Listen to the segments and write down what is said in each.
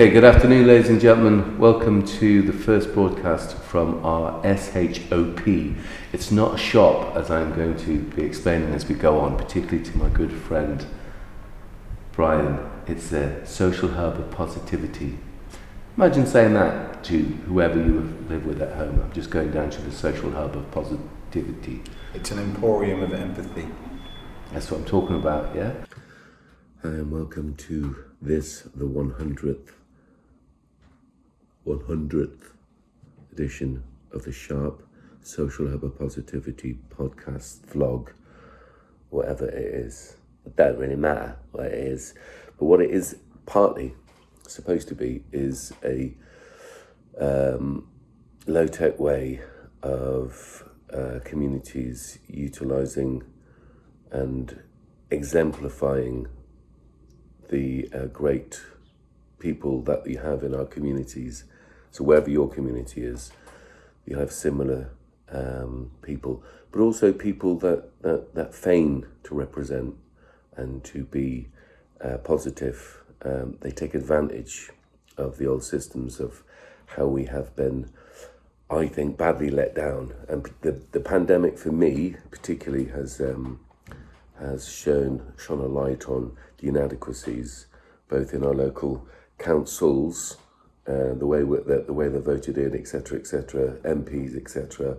Okay, good afternoon, ladies and gentlemen. Welcome to the first broadcast from our SHOP. It's not a shop, as I'm going to be explaining as we go on, particularly to my good friend Brian. It's a social hub of positivity. Imagine saying that to whoever you live with at home. I'm just going down to the social hub of positivity. It's an emporium of empathy. That's what I'm talking about, yeah? And welcome to this, the 100th 100th edition of the SHOP Social Hub Positivity podcast vlog, whatever it is. It don't really matter what it is, but what it is partly supposed to be is a um, low tech way of uh, communities utilizing and exemplifying the uh, great people that we have in our communities so wherever your community is, you have similar um, people, but also people that, that, that feign to represent and to be uh, positive. Um, they take advantage of the old systems of how we have been, I think, badly let down. And the, the pandemic for me, particularly, has um, has shown shone a light on the inadequacies, both in our local councils uh, the way the, the way they voted in, etc., etc., MPs, etc.,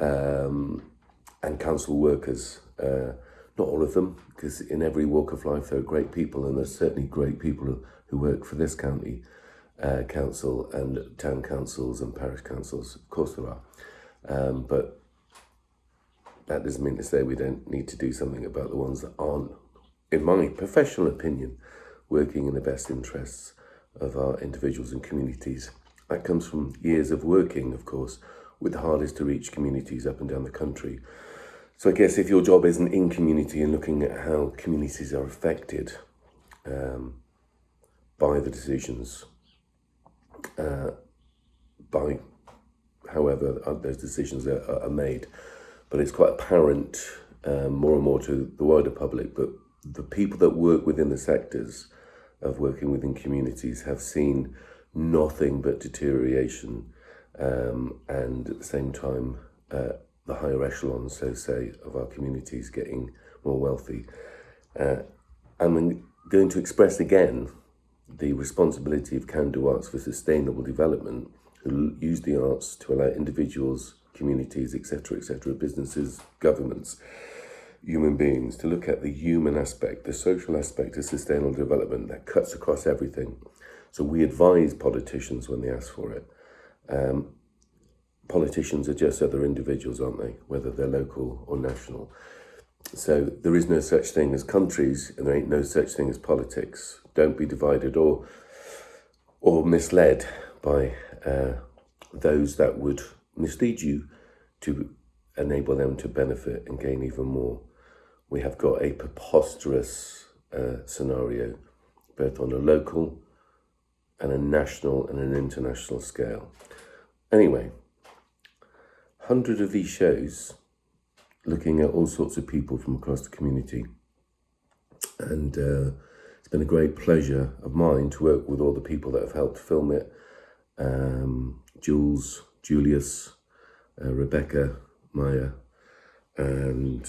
um, and council workers. Uh, not all of them, because in every walk of life there are great people, and there's certainly great people who work for this county uh, council and town councils and parish councils. Of course there are, um, but that doesn't mean to say we don't need to do something about the ones that aren't, in my professional opinion, working in the best interests of our individuals and communities. That comes from years of working, of course, with the hardest to reach communities up and down the country. So I guess if your job isn't in community and looking at how communities are affected um, by the decisions, uh, by however uh, those decisions are, are, made, but it's quite apparent um, more and more to the wider public. But the people that work within the sectors of working within communities have seen nothing but deterioration um, and at the same time uh, the higher echelons, so say, of our communities getting more wealthy. Uh, I'm going to express again the responsibility of Can Do Arts for Sustainable Development, who use the arts to allow individuals, communities, etc., etc., businesses, governments, human beings to look at the human aspect, the social aspect of sustainable development that cuts across everything. So we advise politicians when they ask for it. Um, politicians are just other individuals, aren't they? Whether they're local or national. So there is no such thing as countries, and there ain't no such thing as politics. Don't be divided or or misled by uh, those that would mislead you to enable them to benefit and gain even more we have got a preposterous uh, scenario, both on a local and a national and an international scale. Anyway, 100 of these shows looking at all sorts of people from across the community. And uh, it's been a great pleasure of mine to work with all the people that have helped film it um, Jules, Julius, uh, Rebecca, Maya, and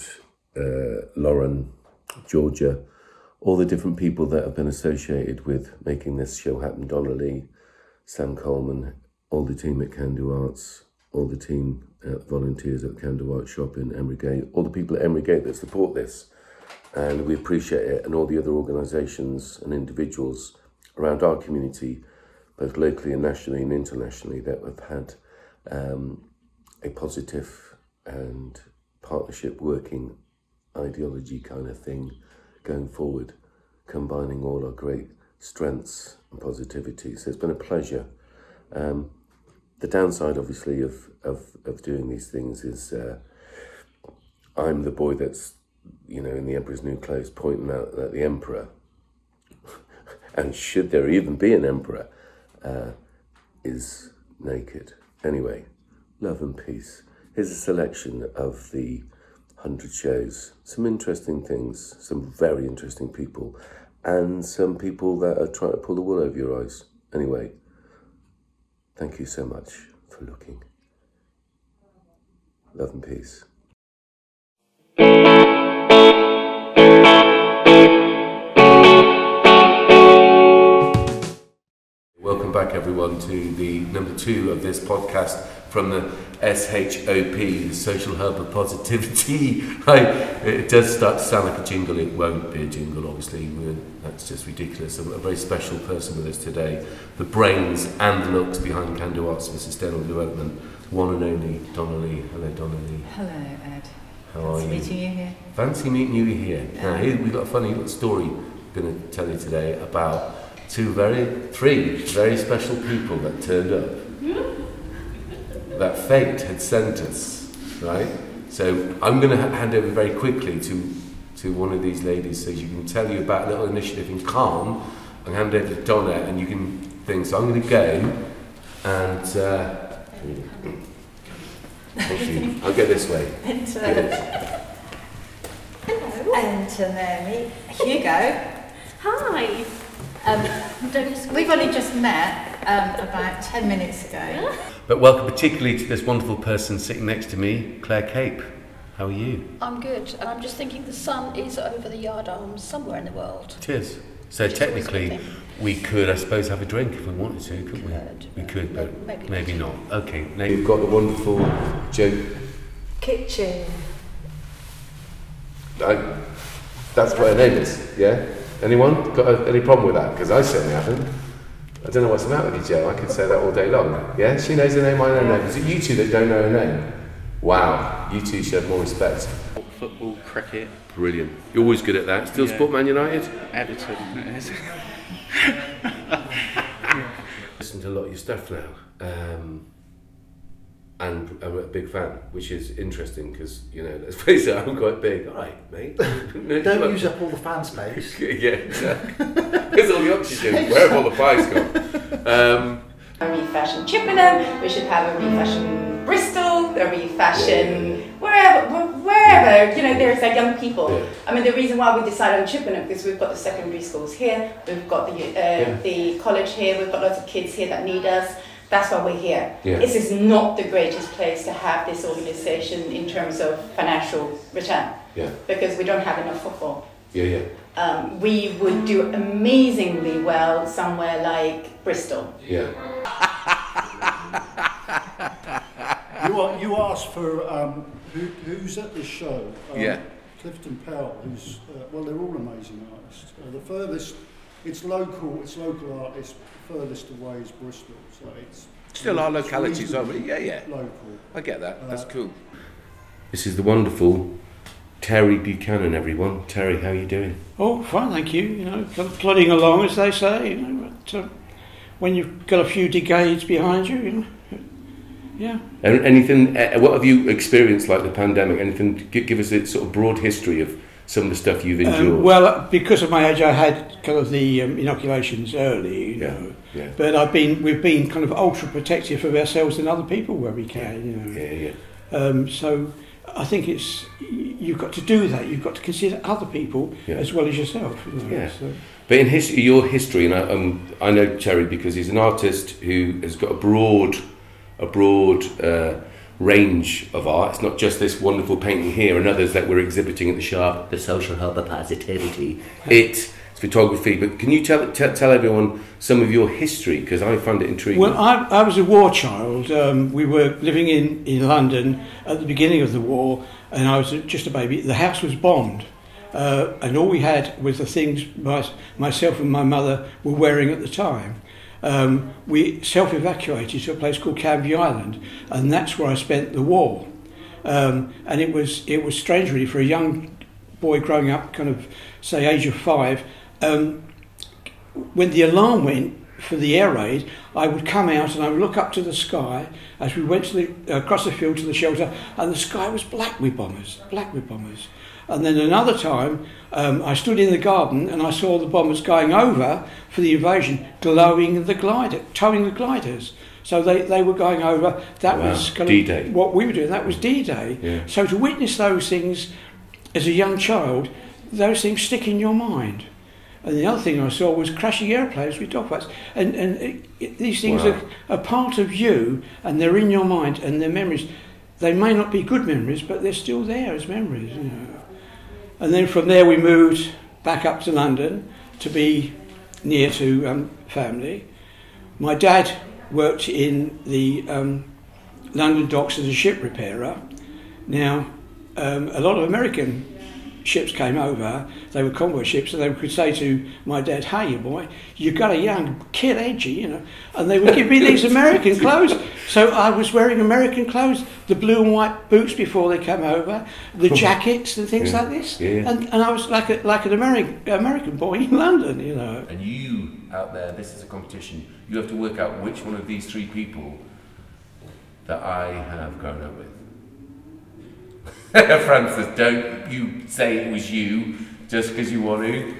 uh, Lauren, Georgia, all the different people that have been associated with making this show happen. Donna Lee, Sam Coleman, all the team at Can Do Arts, all the team uh, volunteers at Can Do Arts Shop in Emery Gate, all the people at Emery Gate that support this. And we appreciate it, and all the other organisations and individuals around our community, both locally and nationally and internationally, that have had um, a positive and partnership working ideology kind of thing going forward, combining all our great strengths and positivity. So it's been a pleasure. Um, the downside, obviously, of, of, of doing these things is uh, I'm the boy that's, you know, in the Emperor's New Clothes pointing out at the Emperor. and should there even be an Emperor, uh, is naked. Anyway, love and peace. Here's a selection of the 100 shows. Some interesting things, some very interesting people, and some people that are trying to pull the wool over your eyes. Anyway, thank you so much for looking. Love and peace. Back, everyone, to the number two of this podcast from the SHOP, the Social Hub of Positivity. Right? It does start to sound like a jingle. It won't be a jingle, obviously. We're, that's just ridiculous. A, a very special person with us today. The brains and the looks behind Can Do Arts for Sustainable Development. One and only Donna Lee. Hello, Donna Lee. Hello, Ed. How are Nice you? meeting you here. Fancy meeting you here. Now, here we've got a funny little story I'm going to tell you today about two very, three very special people that turned up. that fate had sent us, right? So I'm going to hand over very quickly to, to one of these ladies so she can tell you about a little initiative in Calne and hand over to Donna and you can think. So I'm going to go and. Uh, thank you. I'll go this way. And, Yes. and uh, Hugo. Hi. Um, We've only just met um, about 10 minutes ago. But welcome particularly to this wonderful person sitting next to me, Claire Cape. How are you? I'm good, and I'm just thinking the sun is over the yard arms somewhere in the world. It is. So Which is always a technically, good thing. we could, I suppose, have a drink if we wanted to, couldn't we? Could, We but could, but maybe maybe, not. not. Okay. Now you've got the wonderful joke. Kitchen. I, that's what her name is. Yeah. Anyone got a, any problem with that? Because I certainly haven't. I don't know what's the matter with you, Joe. I could say that all day long. Yeah. She knows her name. I know her name. Is it you two that don't know her name? Wow. You two should have more respect. Football, cricket, Brilliant. You're always good at that. Still Yeah. support Man United. Everton. it is. listen to a lot of your stuff now, um, and I'm a big fan, which is interesting because you know, let's face it, I'm quite big. All right, mate. Don't use up all the fan space. yeah, exactly. Where's all the oxygen? Where have all the pies gone? Um, a refashion Chippenham, we should have a refashion Bristol, a refashion wherever, wh- wherever, you know, there's like young people. Yeah. I mean, the reason why we decided on Chippenham because we've got the secondary schools here, we've got the, uh, Yeah. the college here, we've got lots of kids here that need us. That's why we're here. Yeah. This is not the greatest place to have this organization in terms of financial return yeah, because we don't have enough football. yeah, yeah, Um, we would do amazingly well somewhere like Bristol. yeah. You, are, you asked for um, who, who's at this show. Um, Yeah. Clifton Powell, who's, uh, well, they're all amazing artists. Uh, the furthest, it's local, it's local artists, furthest away is Bristol. So it's Still our localities, aren't we? Yeah, yeah. Local. I get that. That's Uh, cool. This is the wonderful Terry Buchanan, everyone. Terry, how are you doing? Oh, fine, thank you. You know, pl- plodding along, as they say. You know, but uh, when you've got a few decades behind you, you know, yeah. And anything? Uh, what have you experienced like the pandemic? Anything? Give, give us a sort of broad history of some of the stuff you've endured. Um, well, because of my age, I had kind of the um, inoculations early. You Yeah, know, yeah. but I've been we've been kind of ultra protective of ourselves and other people where we can. You know. yeah, yeah. Um, so I think it's you've got to do that. You've got to consider other people Yeah. as well as yourself. You know, Yeah. so. But in his, your history, and I, um, I know Terry because he's an artist who has got a broad, a broad uh, range of art. It's not just this wonderful painting here and others that we're exhibiting at the SHOP, the Social Hub of Positivity. It's photography. But can you tell tell, tell everyone some of your history because I find it intriguing. Well, I, I was a war child. Um, we were living in, in London at the beginning of the war, and I was just a baby. The house was bombed, uh, and all we had was the things my, myself and my mother were wearing at the time. Um, we self evacuated to a place called Canvey Island, and that's where I spent the war. Um, and it was it was strange, really, for a young boy growing up, kind of say age of five. Um, when the alarm went for the air raid, I would come out and I would look up to the sky as we went the, across the field to the shelter, and the sky was black with bombers, black with bombers. And then another time, um, I stood in the garden and I saw the bombers going over for the invasion, glowing the glider, towing the gliders. So they, they were going over. That Wow. was kind D-Day. what we were doing. That was D-Day. Yeah. So to witness those things as a young child, those things stick in your mind. And the other thing I saw was crashing airplanes with dog fights. And, and it, it, these things Wow. are a part of you and they're in your mind and they're memories. They may not be good memories, but they're still there as memories. You know. And then from there we moved back up to London to be near to um, family. My dad worked in the um, London docks as a ship repairer. Now, um, a lot of American ships came over, they were convoy ships, and they could say to my dad, Hey, you boy, you got a young kid, edgy, you know. And they would give me these American clothes. So I was wearing American clothes, the blue and white boots before they came over, the jackets and things Yeah, like this. yeah. And, and I was like, a, like an American, American boy in London, you know. And you out there, this is a competition. You have to work out which one of these three people that I have grown up with. Francis, don't you say it was you just because you want to.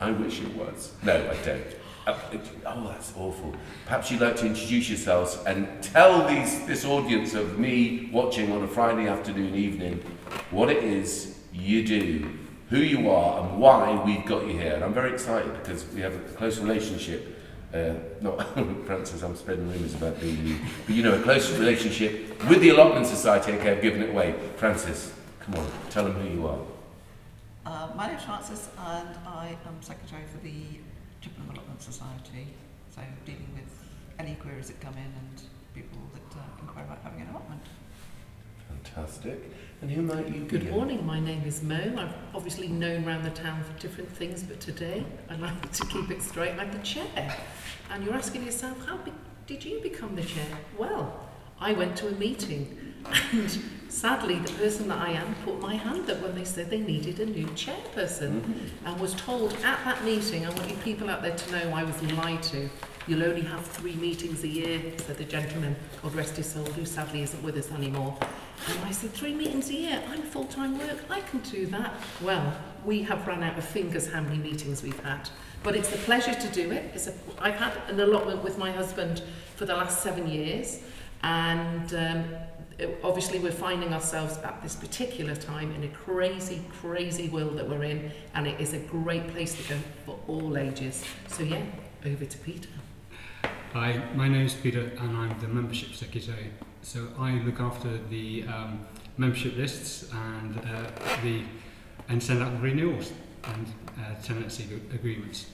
I wish it was. No, I don't. Uh, oh, that's awful. Perhaps you'd like to introduce yourselves and tell these this audience of me watching on a Friday afternoon evening what it is you do, who you are, and why we've got you here. And I'm very excited because we have a close relationship. Uh, not Francis, I'm spreading rumours about being you, but you know, a close relationship with the Allotment Society. Okay, I've given it away. Francis, come on, tell them who you are. Uh, my name's Francis and I am Secretary for the Chippenham Society, so dealing with any queries that come in and people that uh, inquire about having an allotment. Fantastic. And who might you be? Good morning, my name is Mo. I've obviously known around the town for different things, but today I'd like to keep it straight like the chair. And you're asking yourself, how be- did you become the chair? Well, I went to a meeting and sadly the person that I am put my hand up when they said they needed a new chairperson and was told at that meeting, I want you people out there to know I was lied to. You'll only have three meetings a year, said the gentleman, God rest his soul, who sadly isn't with us anymore. And I said, three meetings a year, I'm full-time work, I can do that. Well, we have run out of fingers how many meetings we've had. But it's a pleasure to do it. It's a, I've had an allotment with my husband for the last seven years. And um, Uh, obviously we're finding ourselves at this particular time in a crazy, crazy world that we're in, and it is a great place to go for all ages. So yeah, over to Peter. Hi, my name is Peter, and I'm the membership secretary. So I look after the um, membership lists and uh, the and send out renewals and uh, tenancy agreements.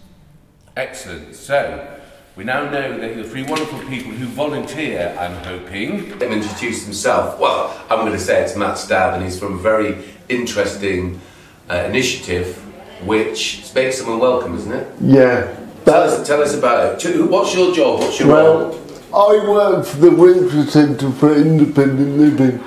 Excellent. So we now know that you're three wonderful people who volunteer, I'm hoping. Let him introduce himself. Well, I'm going to say it's Matt Stab, and he's from a very interesting uh, initiative which makes someone welcome, isn't it? Yeah. Tell us, tell us about it. What's your job? What's your Well, role? I work for the Wiltshire Centre for Independent Living.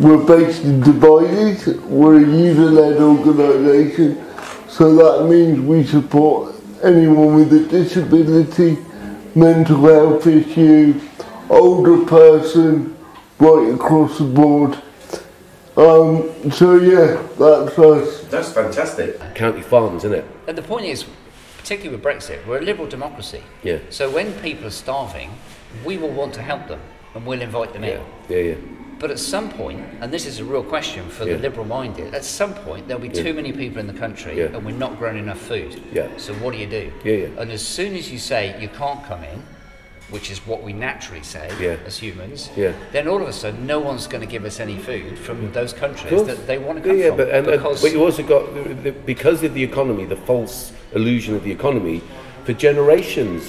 We're based in Devizes. We're a user-led organisation, so that means we support anyone with a disability, mental health issue, older person, right across the board. Um, so yeah, that's us. That's fantastic. County Farms, isn't it? And the point is, particularly with Brexit, we're a liberal democracy. Yeah. So when people are starving, we will want to help them and we'll invite them in. Yeah, yeah. But at some point, and this is a real question for Yeah. the liberal minded, at some point there'll be Yeah. too many people in the country Yeah. and we're not growing enough food. Yeah. So what do you do? Yeah, yeah. And as soon as you say you can't come in, which is what we naturally say Yeah. as humans, Yeah. then all of a sudden no one's going to give us any food from those countries that they want to Yeah, come yeah, from. but, and, because but you also got, because of the economy, the false illusion of the economy, for generations,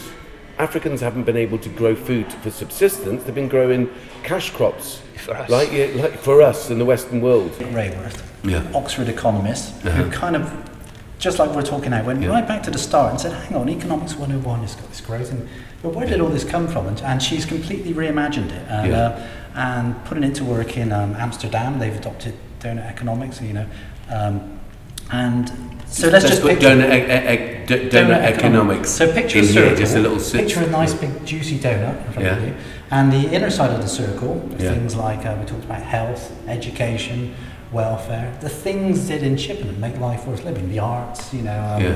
Africans haven't been able to grow food for subsistence. They've been growing cash crops. For us. Like, like for us in the Western world. Raworth, Yeah. Oxford economist, Uh-huh. who kind of, just like we're talking now, went right back to the start and said, hang on, economics 101 has got this growth. And, but where did all this come from? And, and she's completely reimagined it and, Yeah. uh, and putting it to work in um, Amsterdam. They've adopted donut economics, you know. Um, and so let's, just put donut, e- e- e- donut economics. So picture a here, just a little picture a nice big juicy donut in front Yeah. of you, and the inner side of the circle, Yeah. things like uh, we talked about health, education, welfare, the things that in Chippenham make life worth living, the arts, you know, um, Yeah.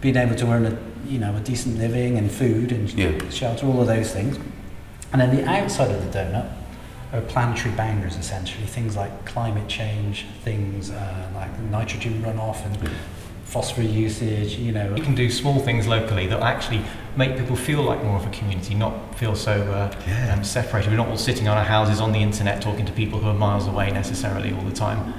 being able to earn a you know a decent living and food and Yeah. shelter, all of those things, and then the outside of the donut are planetary boundaries essentially, things like climate change, things uh, like nitrogen runoff and phosphor usage, you know. You can do small things locally that actually make people feel like more of a community, not feel so uh, um, separated. We're not all sitting on our houses on the internet talking to people who are miles away necessarily all the time,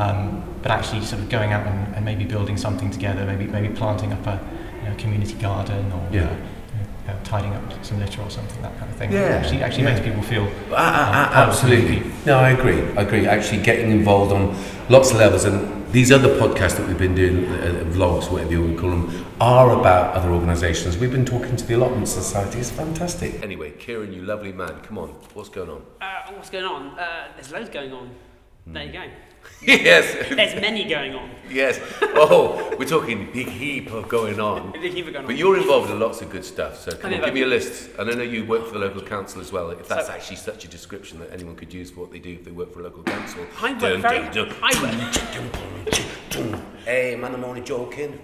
um, but actually sort of going out and, and maybe building something together, maybe maybe planting up a you know, community garden or Yeah. uh, you know, tidying up some litter or something, that kind of thing. Yeah, actually, actually yeah. makes people feel um, the absolutely. No, I agree. I agree. Actually, getting involved on lots of levels, and these other podcasts that we've been doing, uh, vlogs, whatever you want to call them, are about other organisations. We've been talking to the Allotment Society. It's fantastic. Anyway, Kieran, you lovely man, come on. What's going on? Uh, what's going on? Uh, there's loads going on. There you go. Yes. There's many going on. Yes. Oh, we're talking big heap of going on. Big heap of going on. But you're involved in lots of good stuff. So come on, give me a list. And I know you work for the local council as well. If that's So- actually such a description that anyone could use for what they do if they work for a local council. I work Dun, very. dun, dun. I work. Hey, man, I'm only joking.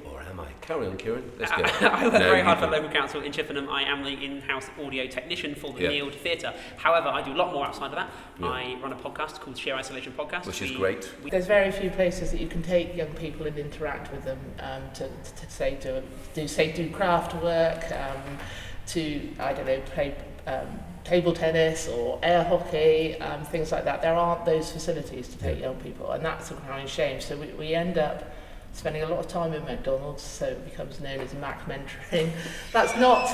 Or am Carry on, Kieran. Let's go. I work No, very hard for the local council in Chippenham. I am the in-house audio technician for the Yeah. Neeld Theatre. However, I do a lot more outside of that. Yeah. I run a podcast called Sheer Isolation Podcast, Which is We- great. we- There's very few places that you can take young people and interact with them um, to, to, to say do, do say do craft work, um, to I don't know play um, table tennis or air hockey, um, things like that. There aren't those facilities to take young people, and that's a crying shame. So we, we end up spending a lot of time in McDonald's, so it becomes known as Mac mentoring. That's not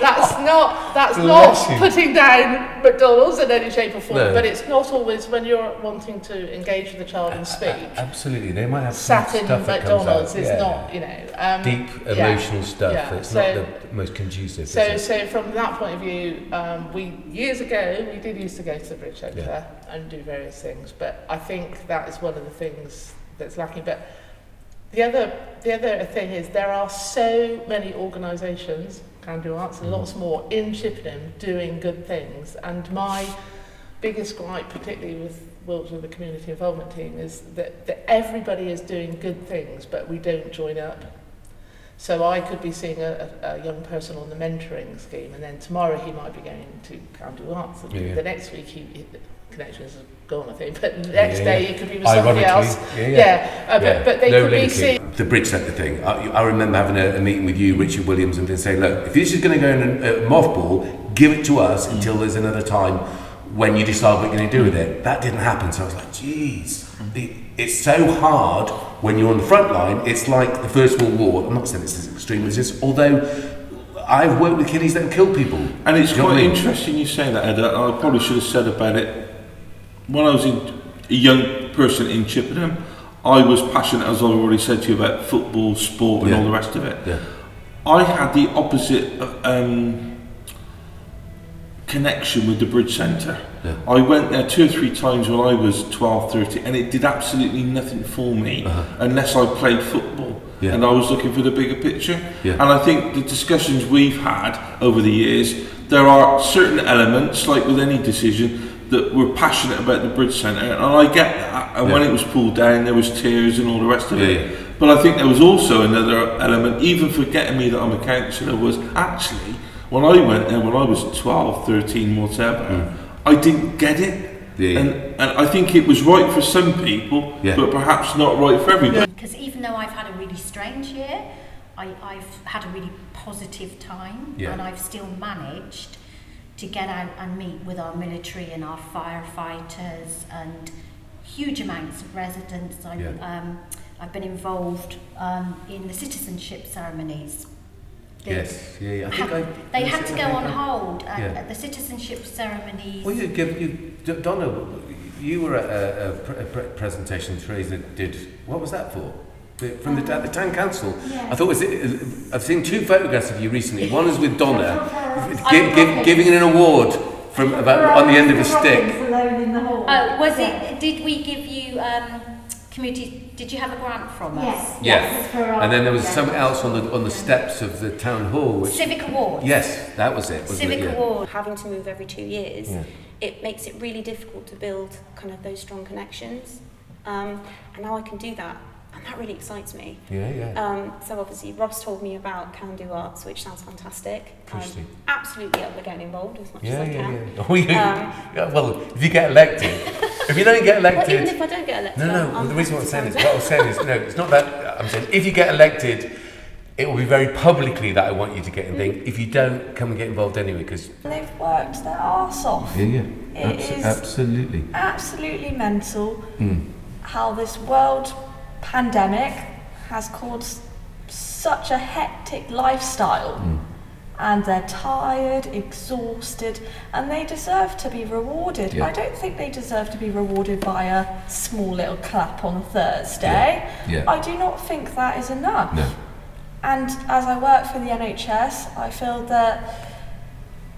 that's not that's Bless not you. putting down McDonald's in any shape or form, No. but it's not always when you're wanting to engage with the child and speak. Absolutely. They might have some Sat in stuff that comes McDonald's is yeah. not, you know, um, Deep yeah, emotional stuff. yeah. It's So- not the most conducive. So, so from that point of view, um, we years ago we did used to go to the Bridge Centre Yeah. and do various things, but I think that is one of the things that's lacking. But the other, the other thing is there are so many organisations, Can Do Arts, and lots mm-hmm. more in Chippenham doing good things. And my biggest gripe, particularly with Wiltshire, the community involvement team, is that, that everybody is doing good things, but we don't join up. So I could be seeing a, a, a young person on the mentoring scheme, and then tomorrow he might be going to Can Do Arts. and Yeah. The next week he, connections are gone, I think. But the next Yeah, day it could be with somebody Ironically, else. Yeah, yeah. uh, but, Yeah. but they No could be linking. The Bridge Centre thing. I, I remember having a, a meeting with you, Richard Williams, and saying, look, if this is going to go in a uh, mothball, give it to us until there's another time when you decide what you're going to do with it. That didn't happen. So I was like, geez, it, it's so hard when you're on the front line. It's like the First World War. I'm not saying it's as extreme as this, although I've worked with kiddies that have killed people. And it's you quite interesting you say that, Ed. I probably should have said about it. When I was in, a young person in Chippenham, I was passionate, as I've already said to you, about football, sport, and Yeah. all the rest of it. Yeah. I had the opposite um, connection with the Bridge Centre. Yeah. I went there two or three times when I was 12, 13, and it did absolutely nothing for me unless I played football. Uh-huh. Yeah. And I was looking for the bigger picture. Yeah. And I think the discussions we've had over the years, there are certain elements, like with any decision, that we're passionate about the Bridge Centre, and I get that. And when it was pulled down, there was tears and all the rest of Yeah, it. But I think there was also another element, even forgetting me that I'm a councillor, was actually when I went there when I was 12, 13, whatever, hmm. I didn't get it. Yeah, yeah. And, and I think it was right for some people, Yeah. but perhaps not right for everybody. Because even though I've had a really strange year, I, I've had a really positive time Yeah. and I've still managed to get out and meet with our military and our firefighters and huge amounts of residents. I, Yeah. um, I've been involved um, in the citizenship ceremonies. They- Yes, yeah, yeah. I think I. they had to go on I- hold at, Yeah. at the citizenship ceremonies. Well, you give you Donna. You were at a, a, pre- a presentation Teresa did. What was that for? From the, at the town council. Yeah. I thought was it. I've seen two photographs of you recently. One is with Donna, I give, give, giving an award from about on the end of a stick. Oh, was it? Did we give you um, community? Did you have a grant from us? Yes. Yeah. And then there was something else on the on the steps of the town hall. Which, Civic Awards. Yes, that was it. Wasn't Civic it? Yeah. Award. Having to move every two years, Yeah. it makes it really difficult to build kind of those strong connections. Um, and now I can do that, and that really excites me. Yeah, yeah. Um, so obviously Ross told me about Can Do Arts, which sounds fantastic. Um, Interesting. absolutely up for getting involved as much Yeah, as I yeah, can. yeah. Oh, you, Um, yeah, well, if you get elected, if you don't get Well, elected, even if I don't get elected, no, no. Well, the reason what I'm saying is, what I'm saying is, no, it's not that. I'm saying if you get elected, it will be very publicly that I want you to get involved. If you don't, come and get involved anyway, because They've worked their arse off. yeah, yeah, It Abso- is absolutely. absolutely mental Mm. how this world pandemic has caused such a hectic lifestyle. Mm. And they're tired, exhausted, and they deserve to be rewarded. Yeah. I don't think they deserve to be rewarded by a small little clap on Thursday. Yeah. Yeah. I do not think that is enough. No. And as I work for the NHS, I feel that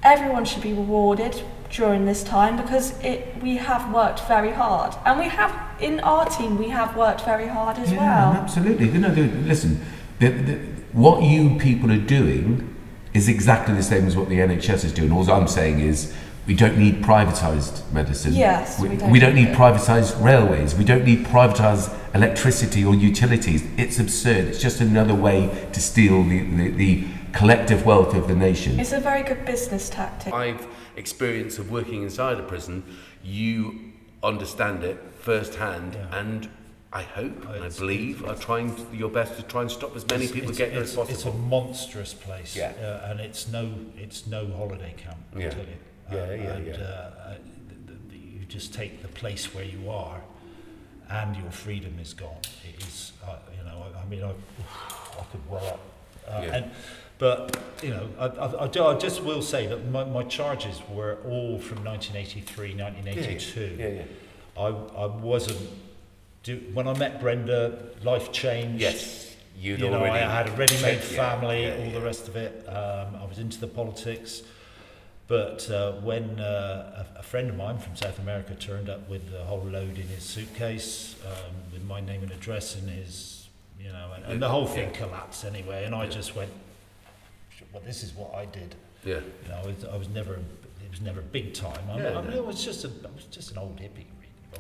everyone should be rewarded during this time because it we have worked very hard, and we have in our team we have worked very hard as Yeah, well. absolutely. No, no, listen, the, the, what you people are doing is exactly the same as what the NHS is doing. All I'm saying is we don't need privatised medicine. Yes, we, we don't we don't need need privatised railways. We don't need privatised electricity or utilities. It's absurd. It's just another way to steal the, the, the collective wealth of the nation. It's a very good business tactic. I've experience of working inside a prison. You understand it firsthand, and I hope and I believe are trying to, your best to try and stop as many It's- people it's, getting there it's, as possible. It's a monstrous place, Yeah. uh, and it's no, it's no holiday camp. I Yeah. tell you. Yeah, Uh, yeah, and, yeah. Uh, uh, the, the, you just take the place where you are, and your freedom is gone. It is, uh, you know, I, I mean, I, I could well up. Uh, Yeah. and, but you know, I, I, I, do- I just will say that my, my charges were all from 1983, 1982. Yeah, yeah, yeah. I, I wasn't. Do, when I met Brenda, life changed. Yes, you'd you know, I had a ready-made yeah, family, yeah, all the rest of it. Um, I was into the politics. But uh, when uh, a, a friend of mine from South America turned up with a whole load in his suitcase, um, with my name and address in his, you know, and, and the whole thing Yeah. collapsed anyway. And I just went, well, this is what I did. Yeah. You know, I was, I was never, it was never big time. I, Yeah, I mean, no. I was just a, I was just an old hippie,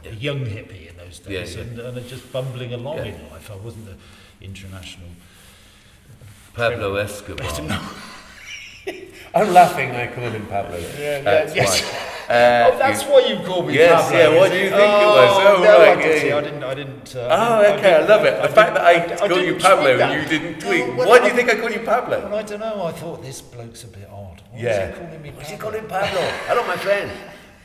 really. a young hippie in those days, yeah. and, and just bumbling along Yeah. in life. I wasn't an international. Pablo. Escobar. No. I'm laughing. I call him Pablo. Yeah, That's yeah, yes. why. Uh, oh, that's you- why you call me yes, Pablo. yeah. what do you it? think it was? Oh, no, right. I, didn't, yeah. I didn't. I didn't. Uh, Oh, I didn't- okay, I, didn't- love it. The I fact that I, didn't- called you Pablo and you didn't tweet. No, well, Why do you think I called you Pablo? Well, I don't know. I thought this bloke's a bit odd. Why Yeah. is he calling me What's Pablo? he calling Pablo? Hello, my friend.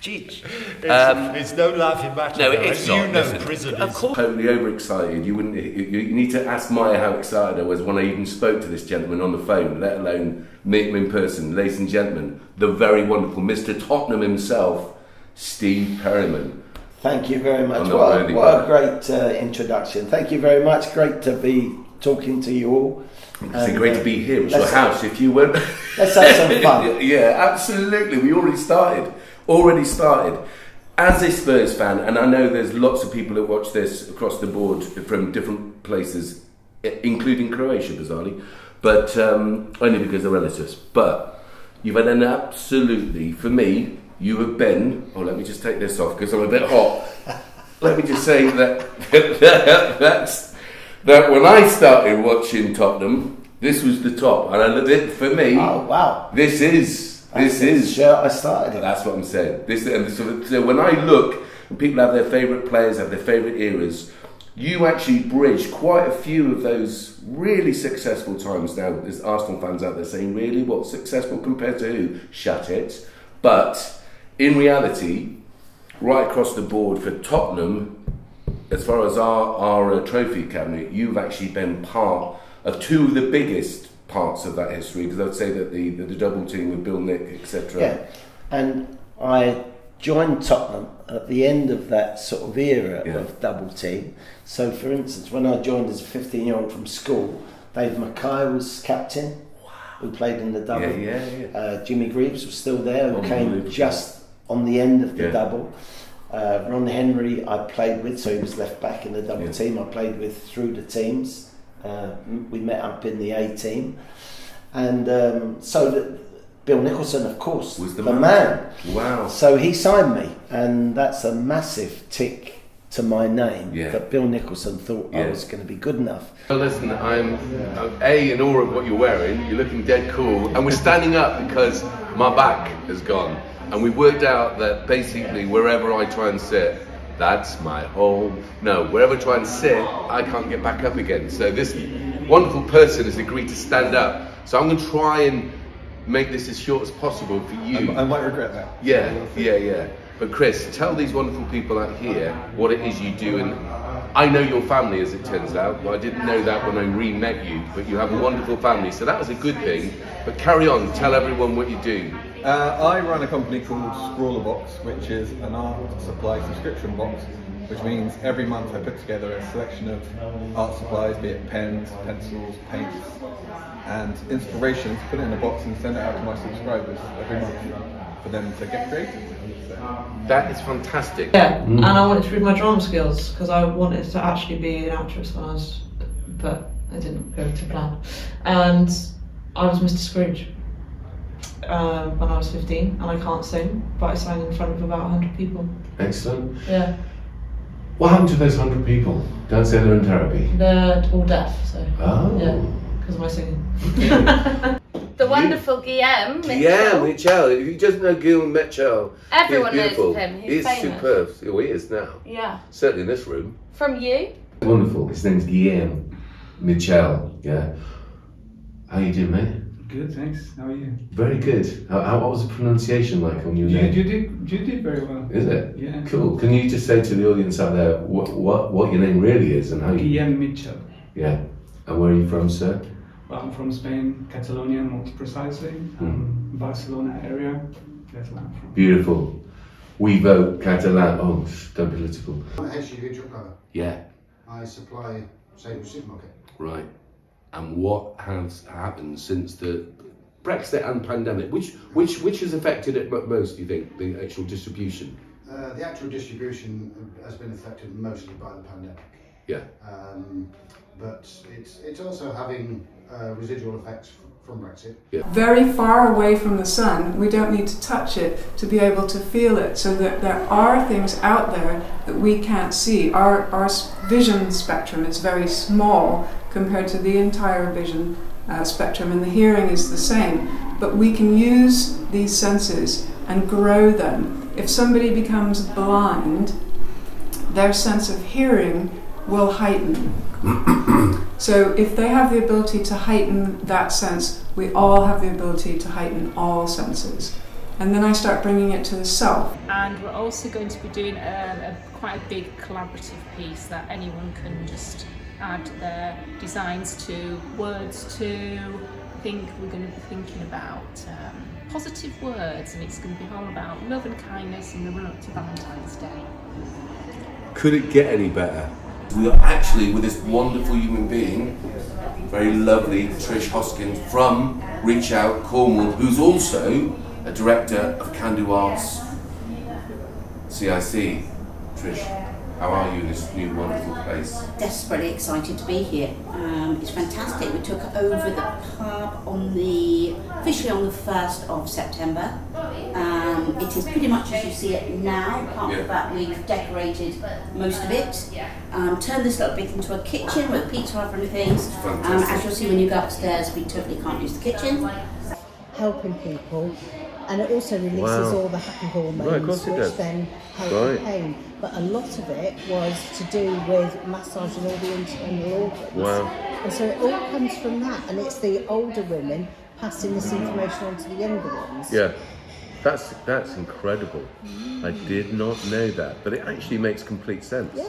Cheech. It's, Um, it's no laughing matter. No, though, it's not. You know, listen. prison Of is. course. Totally overexcited. You wouldn't. You, you you need to ask Maya how excited I was when I even spoke to this gentleman on the phone, let alone meet him in person. Ladies and gentlemen, the very wonderful Mr. Tottenham himself, Steve Perryman. Thank you very much. I'm not What, worthy, what a great uh, introduction. Thank you very much. Great to be talking to you all. It's And, great uh, to be here. It's your house. If you weren't, Let's have some fun. yeah, absolutely. We already started. Already started. As a Spurs fan, and I know there's lots of people that watch this across the board from different places, including Croatia, bizarrely, but um, only because they're relatives. But you've had an absolutely, for me, you have been. Oh, let me just take this off because I'm a bit hot. let me just say that that's that when I started watching Tottenham, this was the top, and I, for me, Oh, wow. this is this is shirt I started in. That's what I'm saying. This and so, so when I look and people have their favourite players, have their favourite eras, you actually bridge quite a few of those really successful times. Now, there's Arsenal fans out there saying, "Really, what successful compared to who?" Shut it. But in reality, right across the board for Tottenham, as far as our our uh, trophy cabinet, you've actually been part of two of the biggest parts of that history. Because I'd say that the the, the double team with Bill Nick, etc. Yeah, and I joined Tottenham at the end of that sort of era Yeah. of double team. So, for instance, when I joined as a 15 year old from school, Dave Mackay was captain, wow. who played in the double. Yeah, yeah, yeah. Uh, Jimmy Greaves was still there, who came just on the end of the Yeah. double. Uh, Ron Henry, I played with, so he was left back in the double team. I played with through the teams. Uh, we met up in the A team, and um, so the, Bill Nicholson, of course, Was the the man. man. Wow. So he signed me, and that's a massive tick to my name Yeah. that Bill Nicholson thought I was going to be good enough. Well, listen, I'm, I'm A, in awe of what you're wearing. You're looking dead cool. And we're standing up because my back has gone. And we've worked out that basically wherever I try and sit, That's my home. No, wherever I try and sit, I can't get back up again. So this wonderful person has agreed to stand up. So I'm going to try and make this as short as possible for you. I might regret that. Yeah, yeah, yeah. But Chris, tell these wonderful people out here what it is you do. And I know your family, as it turns out. Well, I didn't know that when I re-met you, but you have a wonderful family, so that was a good thing. But carry on, tell everyone what you do. Uh, I run a company called Scrawlrbox, which is an art supply subscription box, which means every month I put together a selection of art supplies, be it pens, pencils, paints, and inspirations, put it in a box and send it out to my subscribers every month for them to get creative. So. That is fantastic. Yeah, Mm. and I wanted to prove my drama skills because I wanted to actually be an actress when I was, but I didn't go to plan. And I was Mr. Scrooge um, when I was 15, and I can't sing, but I sang in front of about 100 people. Excellent. Yeah, What happened to those hundred people? Don't say they're in therapy. they're all deaf, so Oh. yeah, because of my singing. The wonderful Guillaume Mitchell. Yeah, Mitchell. If you just know Guillaume Mitchell, Everyone he's knows beautiful. of him. He's famous. superb. Oh, he is now. Yeah. Certainly in this room. From you? Wonderful. His name's Guillaume Mitchell. Yeah. How you doing, mate? Good, thanks. How are you? Very good. How, how, what was the pronunciation like on your You, name? you did you did very well. Is it? Yeah. Cool. Can you just say to the audience out there what what, what your name really is and how you? Guillem Mitchell. Yeah. And where are you from, sir? Well, I'm from Spain, Catalonia more precisely, um, Barcelona area. That's where I'm from. Beautiful. We vote Catalan. Oh, sh- don't be political. I'm a head chief truck driver. Yeah. I supply Sainsbury's supermarket. Right. And what has happened since the Brexit and pandemic? Which which which has affected it most? Do you think the actual distribution? Uh, the actual distribution has been affected mostly by the pandemic. Yeah. Um, but it's it's also having uh, residual effects from Brexit. Yeah. very far away from the sun. We don't need to touch it to be able to feel it. So that there are things out there that we can't see. Our, our vision spectrum is very small compared to the entire vision uh, spectrum, and the hearing is the same. But we can use these senses and grow them. If somebody becomes blind, their sense of hearing will heighten. So if they have the ability to heighten that sense, we all have the ability to heighten all senses. And then I start bringing it to the self. and we're also going to be doing a, a quite a big collaborative piece that anyone can just add their designs to, words to. I think we're going to be thinking about um, positive words, and it's going to be all about love and kindness in the run up to Valentine's Day. Could it get any better? We are actually with this wonderful human being, very lovely Trish Hoskins from Reach Out Cornwall, who's also a director of Can Do Arts CIC. Trish, how are you in this new wonderful place? desperately excited to be here. Um, it's fantastic. We took over the pub on the officially on the first of September. Um, it is pretty much as you see it now. Apart Yeah. from that, we've decorated most of it. Um, turned this little bit into a kitchen with pizza oven and things. Um, as you'll see when you go upstairs, we totally can't use the kitchen. helping people and it also releases Wow. all the happy hormones Right, of course it which does. then help Right. the pain but a lot of it was to do with massaging all the internal organs Wow. and so it all comes from that and it's the older women passing this information on to the younger ones Yeah, that's that's incredible. I did not know that, but it actually makes complete sense. yeah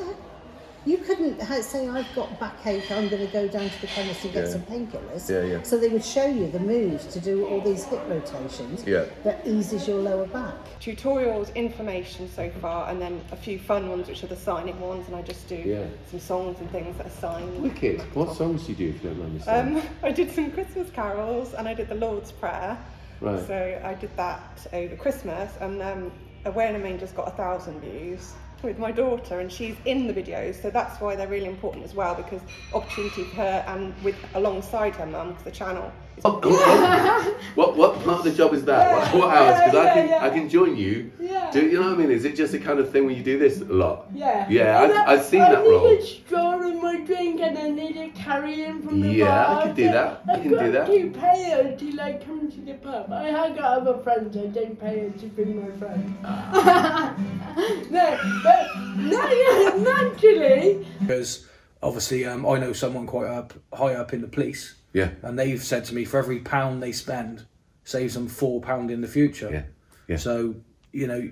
you couldn't say I've got backache I'm going to go down to the chemist and get Yeah. some painkillers Yeah, yeah. so they would show you the moves to do all these hip rotations Yeah. that eases your lower back tutorials, information so far, and then a few fun ones, which are the signing ones, and I just do Yeah. some songs and things that are signed. Wicked. What songs do you do if you don't mind me saying? Um, I did some Christmas carols, and I did the Lord's Prayer. Right. So I did that over Christmas, and um, Away in a Manger's got a thousand views with my daughter, and she's in the videos, so that's why they're really important as well, because opportunity for her and with alongside her mum, because the channel. Is what what part of the job is that? what, what hours? Because I yeah, can yeah. I can join you. Yeah. Do you know what I mean? Is it just the kind of thing where you do this a lot? Yeah. Yeah, And I've, I've seen I that need a straw in my drink and I need a carry him from the Yeah, bar. I can do that. I I've can do got that. to pay her till I come to the pub. I have got other friends. I don't pay her to bring my friends. no, but no, yeah, naturally. Because obviously, um, I know someone quite up high up in the police. Yeah. And they've said to me, for every pound they spend, saves them four pound in the future. Yeah. Yeah. So you know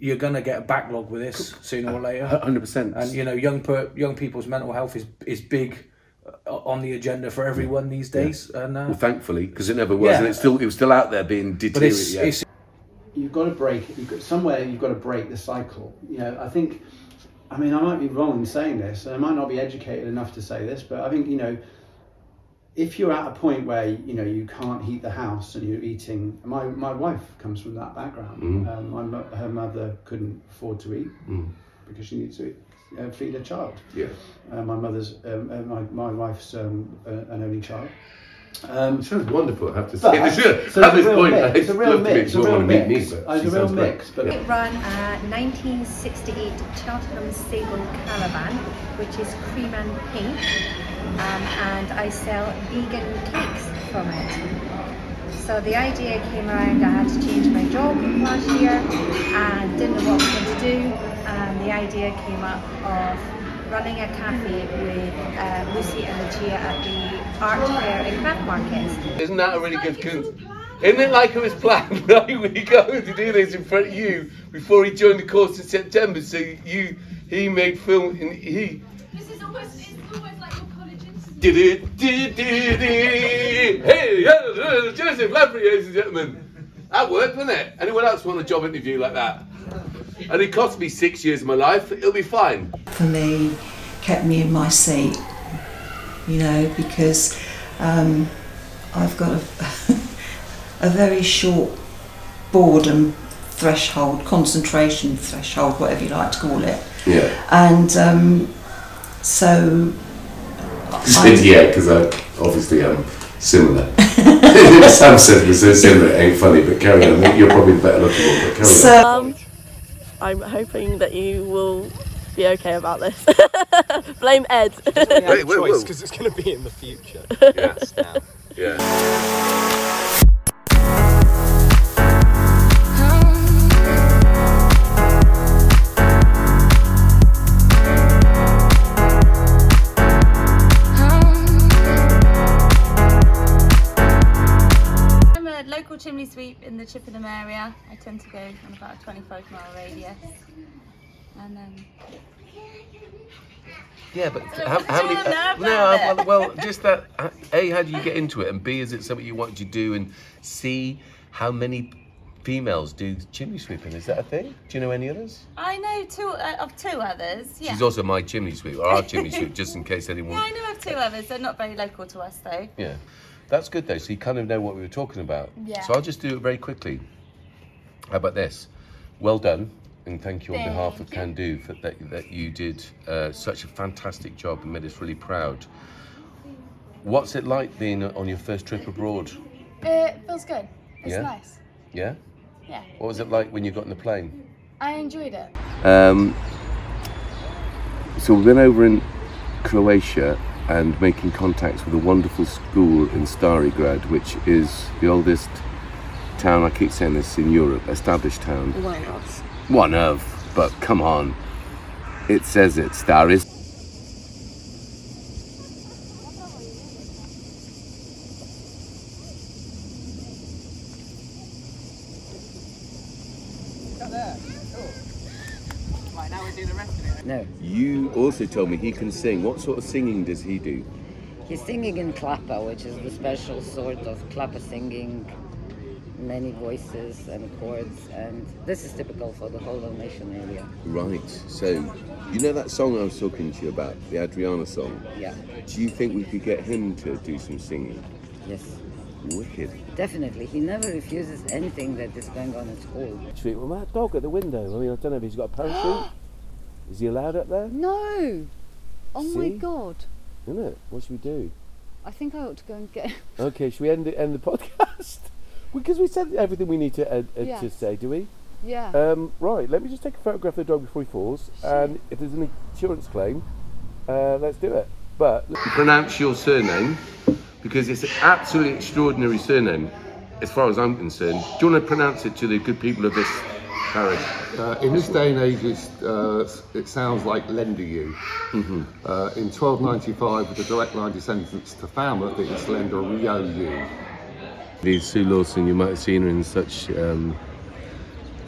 you're gonna get a backlog with this sooner or later. hundred percent. And you know, young per, young people's mental health is is big uh, on the agenda for everyone these days. And uh, Well, thankfully, because it never was, Yeah. and it's still it was still out there being but deteriorated. it's, it's you've got to break it you've got somewhere you've got to break the cycle you know i think i mean i might be wrong in saying this and i might not be educated enough to say this but i think you know if you're at a point where you know you can't heat the house and you're eating my, my wife comes from that background Mhm. um, my, her mother couldn't afford to eat Mm. because she needs to eat, uh, feed a child Yeah. uh, my mother's um, uh, my, my wife's um, uh, an only child um, sounds wonderful, I have to but- say. This- so at it's this a real point, mix, I it's a real love to meet mix, it's a real want to me, mix. but Uh, it's a real mix, but Yeah. It ran a 1968 Cheltenham Sable Caravan, which is cream and pink, um, and I sell vegan cakes from it. So the idea came around, I had to change my job last year and didn't know what I was going to do, and the idea came up of running a cafe with uh, Lucy and Lucia at the art fair and craft markets. Isn't that a really good coup? Isn't it like it was planned? Like we going to do this in front of you before he joined the course in September. So you, he made film and he. This is almost Hey, Joseph Lamprey, ladies and gentlemen. That worked, didn't it? Anyone else want a job interview like that? And it cost me six years of my life. It'll be fine. for me kept me in my seat, you know, because um, I've got a, a very short boredom threshold, concentration threshold, whatever you like to call it. Yeah. And um, so. Said yeah, because I uh, obviously am similar. Sam said we're so similar, it ain't funny, but carry on. You're probably the better looking one, but carry on. Um, um, I'm hoping that you will be okay about this. Blame Ed. Wait, wait, wait. because it's going to be in the future. Yes. Yeah. I'm sweep in the Chippenham area. I tend to go on about a 25 mile radius. And then Yeah, but So how, how many? you no, about well, well, just that. uh, A, how do you get into it? And B, is it something you want to do? And C, how many females do chimney sweeping? Is that a thing? Do you know any others? I know two uh, of two others. Yeah. She's also my chimney sweep, or our chimney sweep, just in case anyone. Yeah, I know of two others. They're not very local to us though. Yeah, that's good though. So you kind of know what we were talking about. Yeah. So I'll just do it very quickly. How about this? Well done, and thank you on behalf of Can Do for that that you did uh, such a fantastic job and made us really proud. What's it like being on your first trip abroad? It feels good. It's Yeah? nice. Yeah. Yeah. What was it like when you got in the plane? I enjoyed it. Um, so we've been over in Croatia and making contacts with a wonderful school in Starigrad, which is the oldest town, I keep saying this, in Europe, established town. One of. One of, but come on. It says it, Staris. Right, now we're doing the rest of it. No, You also told me he can sing. What sort of singing does he do? he's singing in klapa, which is the special sort of klapa singing, many voices and chords, and this is typical for the whole of nation area. Right. So, you know that song I was talking to you about, the Adriana song? Yeah. Do you think we could get him to do some singing? Yes, Wicked. definitely. He never refuses anything that is going on at school. Treat with that dog at the window. I mean, I don't know if he's got a parachute. Is he allowed up there? No. Oh my god. Isn't it? What should we do? I think I ought to go and get. Okay, should we end the, end the podcast? because we said everything we need to uh, uh, to say, do we? Yeah. Um, right. Let me just take a photograph of the dog before he falls, and if there's an insurance claim, uh, let's do it. But pronounce your surname because it's an absolutely extraordinary surname, as far as I'm concerned. Do you want to pronounce it to the good people of this parish? Uh, in this day and age, uh, it sounds like Lenderu. Mm-hmm. Uh, in 1295, with the direct line descendants to Falmouth, it's Lenderu. These Sue Lawson, you might have seen her in such um,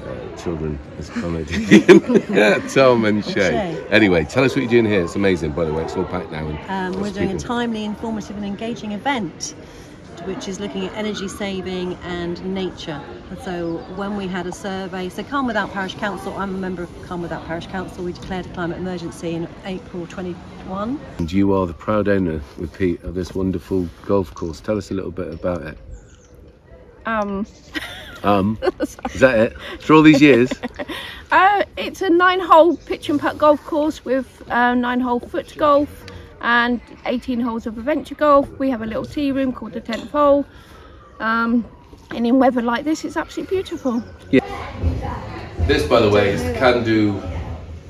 uh, children as comedy. Tom and Shay. Shay. Anyway, tell us what you're doing here. It's amazing, by the way. It's all packed now. And Um, we're lots of doing a timely, informative, and engaging event, which is looking at energy saving and nature. And so, when we had a survey, so Calne Without Parish Council, I'm a member of Calne Without Parish Council, we declared a climate emergency in April 21. And you are the proud owner with Pete of this wonderful golf course. Tell us a little bit about it. Um, Um, is that it? For all these years? uh, it's a nine-hole pitch and putt golf course with uh, nine-hole foot golf and 18 holes of adventure golf. We have a little tea room called the 10th hole. Um, and in weather like this, it's absolutely beautiful. Yeah. This, by the way, is the Can Do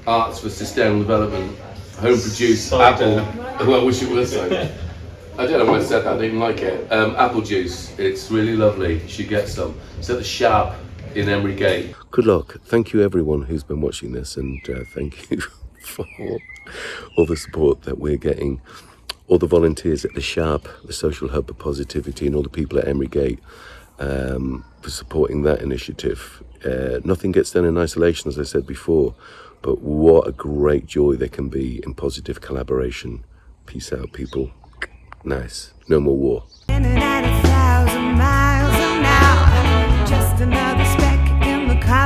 Arts for Sustainable Development home produced apple. Well, I wish it was so. I don't know why I said that, I didn't like it. Um, apple juice, it's really lovely. You should get some. It's at the SHOP in Emery Gate. Good luck. Thank you, everyone who's been watching this, and uh, thank you for all the support that we're getting. All the volunteers at the SHOP, the social hub of positivity, and all the people at Emery Gate um, for supporting that initiative. Uh, nothing gets done in isolation, as I said before, but what a great joy there can be in positive collaboration. Peace out, people. Nice. No more war.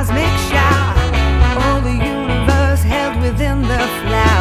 cosmic shower. All the universe held within the flower.